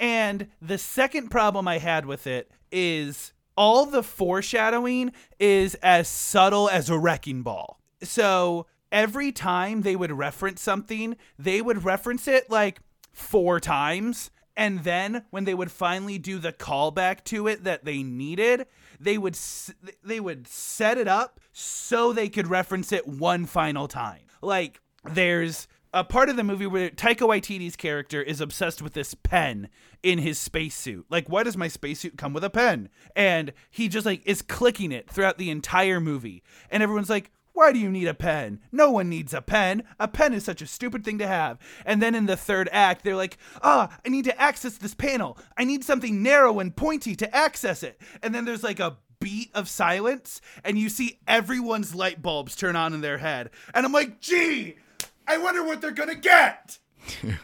And the second problem I had with it is all the foreshadowing is as subtle as a wrecking ball. So every time they would reference something, they would reference it like four times. And then when they would finally do the callback to it that they needed, they would they would set it up so they could reference it one final time. Like there's a part of the movie where Taika Waititi's character is obsessed with this pen in his spacesuit. Like, why does my spacesuit come with a pen? And he just like is clicking it throughout the entire movie. And everyone's like, why do you need a pen? No one needs a pen. A pen is such a stupid thing to have. And then in the third act, they're like, ah, I need to access this panel. I need something narrow and pointy to access it. And then there's like a beat of silence, and you see everyone's light bulbs turn on in their head. And I'm like, gee, I wonder what they're gonna get. Dude.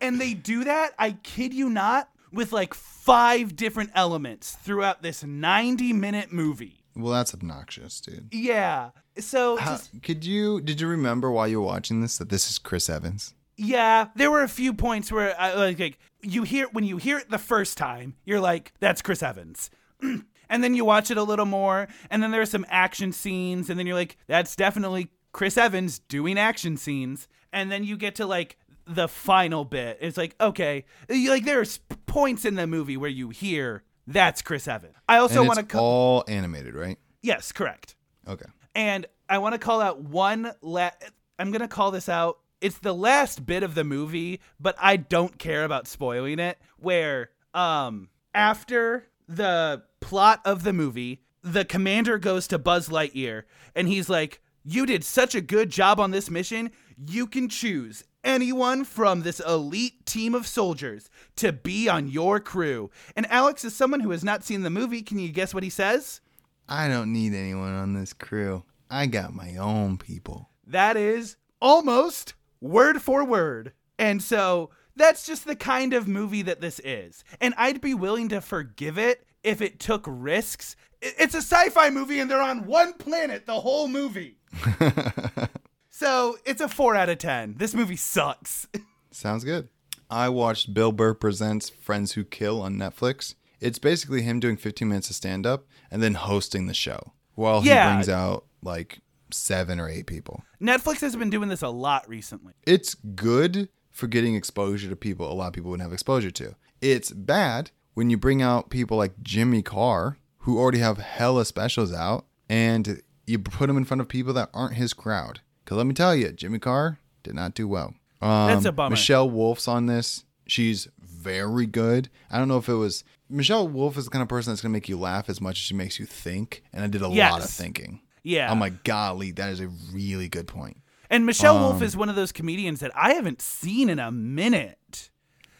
And they do that, I kid you not, with like five different elements throughout this 90 minute movie. Well, that's obnoxious, dude. Yeah. So How, just could you did you remember while you were watching this that this is Chris Evans? yeah, there were a few points where I like, like you hear when you hear it the first time, you're like, that's Chris Evans. *clears throat* and then you watch it a little more, and then there's some action scenes, and then you're like, that's definitely Chris Evans doing action scenes. And then you get to like the final bit. It's like, okay, like there's points in the movie where you hear that's Chris Evans. I also want to all animated, right? Yes, correct. Okay. And I want to call out one la- I'm going to call this out. It's the last bit of the movie, but I don't care about spoiling it where um after the plot of the movie, the commander goes to Buzz Lightyear and he's like, "You did such a good job on this mission. You can choose anyone from this elite team of soldiers to be on your crew." And Alex is someone who has not seen the movie. Can you guess what he says? I don't need anyone on this crew. I got my own people. That is almost word for word. And so that's just the kind of movie that this is. And I'd be willing to forgive it if it took risks. It's a sci fi movie and they're on one planet the whole movie. *laughs* so it's a 4 out of 10. This movie sucks. *laughs* Sounds good. I watched Bill Burr Presents Friends Who Kill on Netflix. It's basically him doing 15 minutes of stand up and then hosting the show while he Yeah. brings out like seven or eight people. Netflix has been doing this a lot recently. It's good for getting exposure to people a lot of people wouldn't have exposure to. It's bad when you bring out people like Jimmy Carr, who already have hella specials out, and you put him in front of people that aren't his crowd. Because let me tell you, Jimmy Carr did not do well. Um, That's a bummer. Michelle Wolf's on this. She's very good. I don't know if it was Michelle Wolf is the kind of person that's gonna make you laugh as much as she makes you think, and I did a lot of Yes. thinking. Yeah. I'm like, golly, that is a really good point. and Michelle Wolf um, is one of those comedians that I haven't seen in a minute.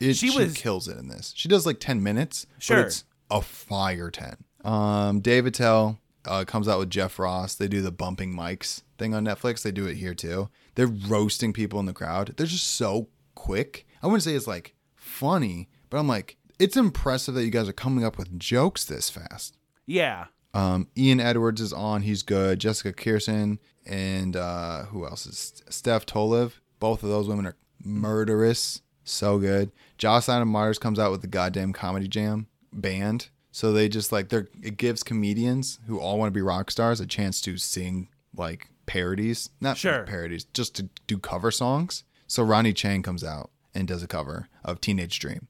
It, She she, was- kills it in this. She does like 10 minutes, Sure. but it's a fire 10. Um, Dave Attell uh, comes out with Jeff Ross. They do the bumping mics thing on Netflix. They do it here too. They're roasting people in the crowd. They're just so quick. I wouldn't say it's like funny, but I'm like, it's impressive that you guys are coming up with jokes this fast. Yeah. Um, Ian Edwards is on. He's good. Jessica Kirson and uh, who else is Steph Tolev. Both of those women are murderous. So good. Josh Adam Meyers comes out with the goddamn comedy jam band. So they just like they're it gives comedians who all want to be rock stars a chance to sing like parodies, not Sure. parodies, just to do cover songs. So Ronny Chieng comes out and does a cover of Teenage Dream,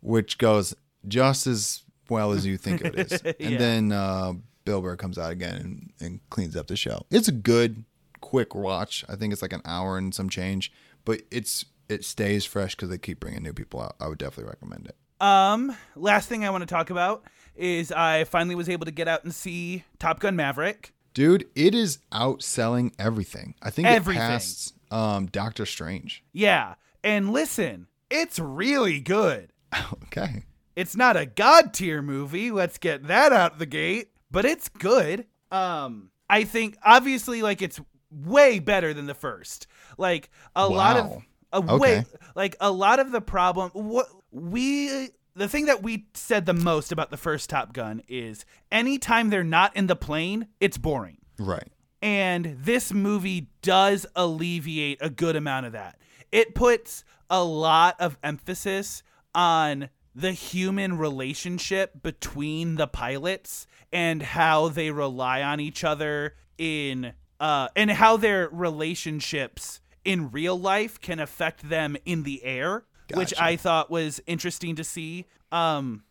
which goes just as well as you think it is. *laughs* And Yeah. then uh, Bill Burr comes out again and, and cleans up the show. It's a good, quick watch. I think it's like an hour and some change, but it's it stays fresh because they keep bringing new people out. I would definitely recommend it. Um, last thing I want to talk about is I finally was able to get out and see Top Gun Maverick. Dude, it is outselling everything. I think Everything. it passed um, Doctor Strange. Yeah. And listen, it's really good. *laughs* okay. It's not a god tier movie. Let's get that out of the gate, but it's good. Um, I think obviously like it's way better than the first. Like a lot of Wow. a way like a lot of the problem what we the thing that we said the most about the first Top Gun is anytime they're not in the plane, it's boring. Right. And this movie does alleviate a good amount of that. It puts a lot of emphasis on the human relationship between the pilots and how they rely on each other in uh and how their relationships in real life can affect them in the air, which I thought was interesting to see. Um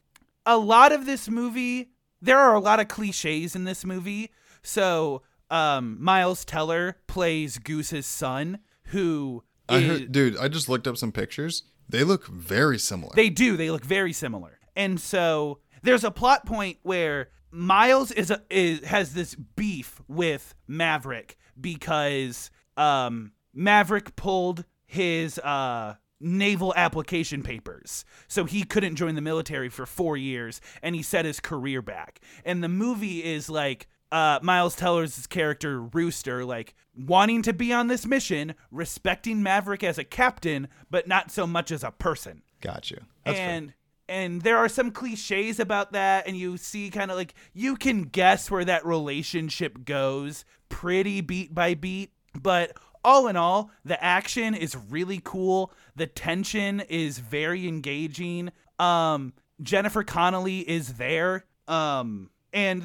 a lot of this movie there are a lot of cliches in this movie so um miles teller plays goose's son who I is- heard, dude, I just looked up some pictures. They look very similar. they do they look very similar and so there's a plot point where miles is, a, is has this beef with maverick because um maverick pulled his uh naval application papers so he couldn't join the military for four years and he set his career back and the movie is like uh, Miles Teller's character Rooster, like wanting to be on this mission, respecting Maverick as a captain, but not so much as a person Got you. That's fair. and and there are some cliches about that and you see kind of like you can guess where that relationship goes pretty beat by beat but all in all the action is really cool the tension is very engaging um jennifer connelly is there um and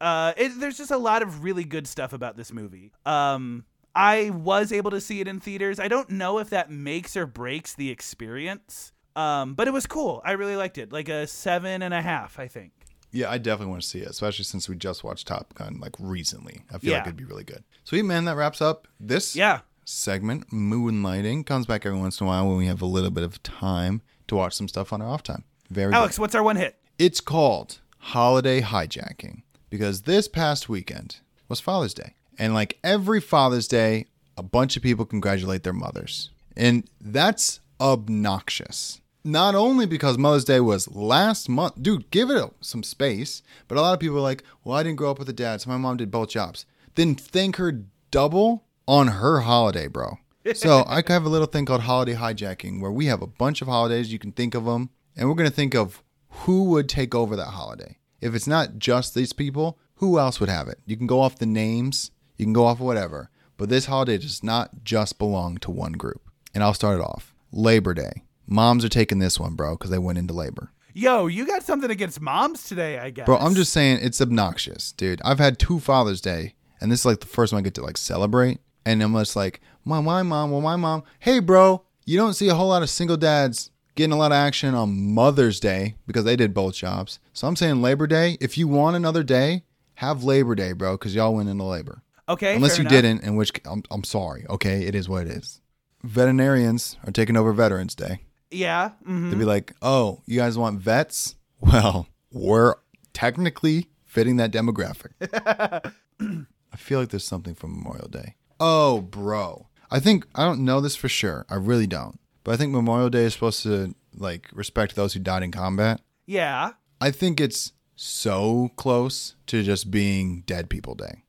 uh it, there's just a lot of really good stuff about this movie um I was able to see it in theaters. I don't know if that makes or breaks the experience. Um, but it was cool. I really liked it. Like a seven and a half, I think. Yeah, I definitely want to see it, especially since we just watched Top Gun like recently. I feel like it'd be really good. Sweet man, that wraps up this Yeah. segment. Moonlighting comes back every once in a while when we have a little bit of time to watch some stuff on our off time. Very Alex, good. what's our one hit? It's called Holiday Hijacking because this past weekend was Father's Day. And like every Father's Day, a bunch of people congratulate their mothers. And that's obnoxious. Not only because Mother's Day was last month, dude, give it some space. But a lot of people are like, well, I didn't grow up with a dad, so my mom did both jobs. Then thank her double on her holiday, bro. So *laughs* I have a little thing called holiday hijacking where we have a bunch of holidays. You can think of them, and we're going to think of who would take over that holiday. If it's not just these people, who else would have it? You can go off the names, you can go off whatever. But this holiday does not just belong to one group. And I'll start it off Labor Day. Moms are taking this one, bro, because they went into labor. Yo, you got something against moms today, I guess. Bro, I'm just saying it's obnoxious, dude. I've had two Father's Day, and this is like the first one I get to like celebrate. And I'm just like, my my mom, well my mom. Hey, bro, you don't see a whole lot of single dads getting a lot of action on Mother's Day because they did both jobs. So I'm saying Labor Day. If you want another day, have Labor Day, bro, because y'all went into labor. Okay. Unless you enough. didn't, in which I'm, I'm sorry. Okay, it is what it is. Veterinarians are taking over Veterans Day. Yeah. mhm. They'd be like, "Oh, you guys want vets? *laughs* Well, we're technically fitting that demographic." *laughs* I feel like there's something from Memorial Day. Oh, bro. I think I don't know this for sure. I really don't. But I think Memorial Day is supposed to like respect those who died in combat. Yeah. I think it's so close to just being Dead People Day.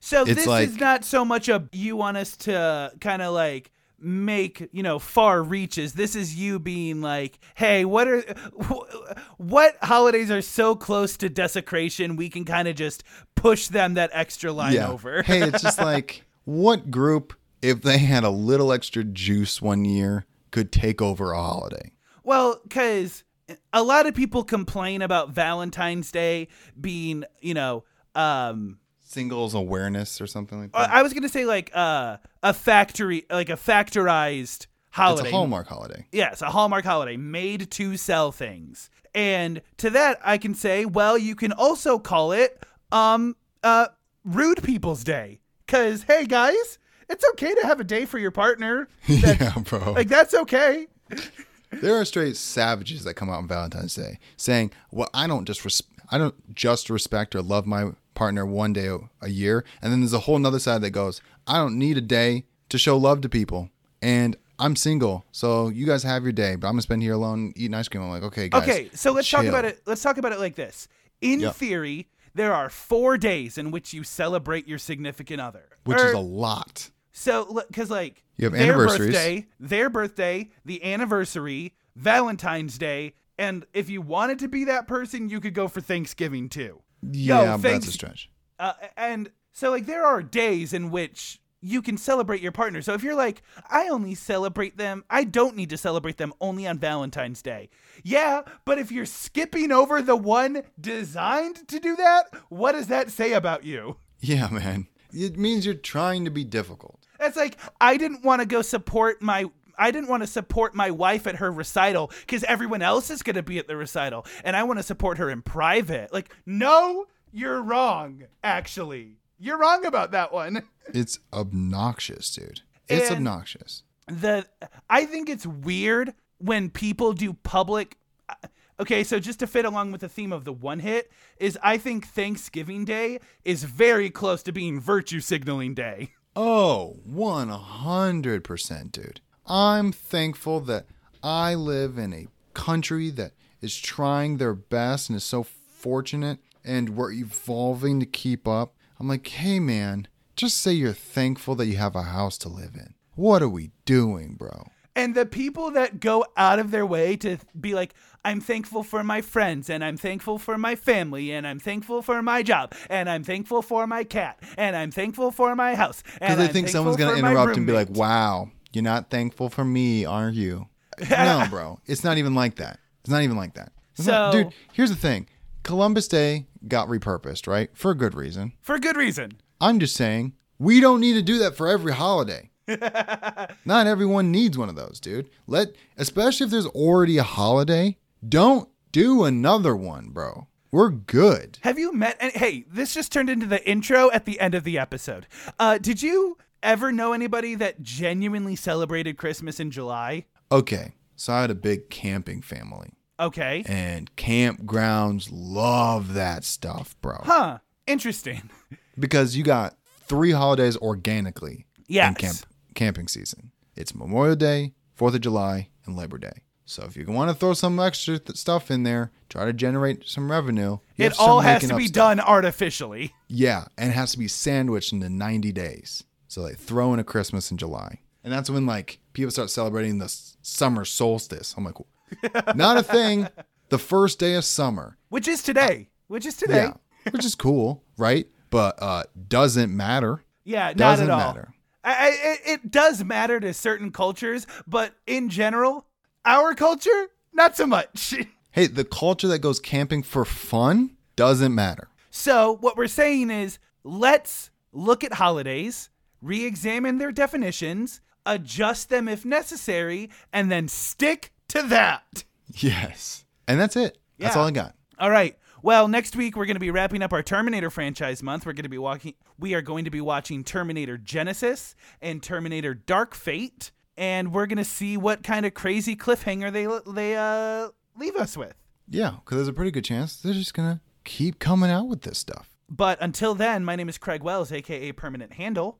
So It's this like- is not so much a you want us to kind of like make you know far reaches. This is you being like, hey, what are wh- what holidays are so close to desecration? We can kind of just push them that extra line over. *laughs* hey, it's just like what group, if they had a little extra juice one year, could take over a holiday? Well, because a lot of people complain about Valentine's Day being, you know, um, Singles awareness or something like that. I was gonna say like uh, a factory, like a factorized holiday. it's a Hallmark holiday. Yes, a Hallmark holiday made to sell things. And to that I can say, well, you can also call it um uh rude people's day. Cause hey guys, it's okay to have a day for your partner. *laughs* Yeah, bro. Like that's okay. *laughs* there are straight savages that come out on Valentine's Day saying, "Well, I don't just res- I don't just respect or love my partner one day a, year." And then there's a whole nother side that goes, "I don't need a day to show love to people." And I'm single, so you guys have your day, but I'm gonna spend here alone eating ice cream. I'm like, okay, guys. Okay, so let's talk about it. Let's talk about it like this. In Yeah. theory, there are four days in which you celebrate your significant other. which Or- is a lot. So, because like You have their anniversaries. birthday, their birthday, the anniversary, Valentine's Day, and if you wanted to be that person, you could go for Thanksgiving too. Yo, Yeah, that's a stretch. Uh, and so, like, there are days in which you can celebrate your partner. So if you're like, I only celebrate them, I don't need to celebrate them only on Valentine's Day. Yeah, but if you're skipping over the one designed to do that, what does that say about you? Yeah, man. It means you're trying to be difficult. It's like I didn't want to go support my I didn't want to support my wife at her recital because everyone else is going to be at the recital, and I want to support her in private. Like, no, you're wrong. Actually, you're wrong about that one. *laughs* It's obnoxious, dude. It's And- obnoxious. The I think it's weird when people do public. Uh, okay, so just to fit along with the theme of the one hit is I think Thanksgiving Day is very close to being virtue signaling day. *laughs* Oh, 100%, dude. I'm thankful that I live in a country that is trying their best and is so fortunate and we're evolving to keep up. I'm like, hey, man, just say you're thankful that you have a house to live in. What are we doing, bro? And the people that go out of their way to be like, I'm thankful for my friends, and I'm thankful for my family, and I'm thankful for my job, and I'm thankful for my cat, and I'm thankful for my house. Because and they I'm think someone's going to interrupt and be like, wow, you're not thankful for me, are you? *laughs* no, bro. It's not even like that. It's not even like that. It's not- dude, here's the thing Columbus Day got repurposed, right? For a good reason. For a good reason. I'm just saying, we don't need to do that for every holiday. *laughs* Not everyone needs one of those, dude. Let, especially if there's already a holiday, don't do another one, bro. We're good. Have you met? And hey, this just turned into the intro at the end of the episode. Uh, did you ever know anybody that genuinely celebrated Christmas in July? Okay, so I had a big camping family, Okay. and campgrounds love that stuff, bro. Huh. Interesting. *laughs* Because you got three holidays organically in camp, camping season. It's Memorial Day, Fourth of July, and Labor Day. So if you want to throw some extra th- stuff in there, try to generate some revenue. It all has to be stuff. done artificially. Yeah, and it has to be sandwiched into 90 days. So they throw in a Christmas in July. And that's when like people start celebrating the s- summer solstice. I'm like, *laughs* not a thing. The first day of summer. Which is today. Which is today. Yeah, which is cool, right? But uh doesn't matter. Yeah, not Doesn't at all. matter. I, I, it, it does matter to certain cultures, but in general, our culture, not so much. *laughs* Hey, the culture that goes camping for fun doesn't matter. so, what we're saying is let's look at holidays, re examine their definitions, adjust them if necessary, and then stick to that. Yes. And that's it. That's all I got. All right. Well, next week we're going to be wrapping up our Terminator franchise month. We're going to be walking we are going to be watching Terminator Genisys and Terminator Dark Fate and we're going to see what kind of crazy cliffhanger they they uh leave us with. Yeah, because there's a pretty good chance they're just gonna keep coming out with this stuff. But until then, my name is Craig Wells, aka Permanent Handle.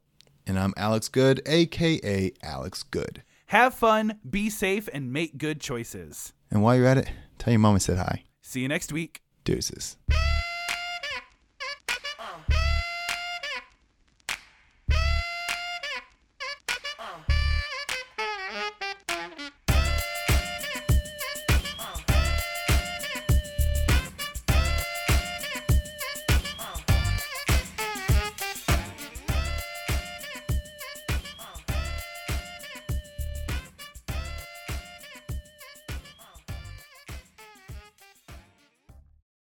And I'm Alex Good, aka Alex Good. Have fun, be safe, and make good choices. And while you're at it, tell your mom I said hi. See you next week. Deuces.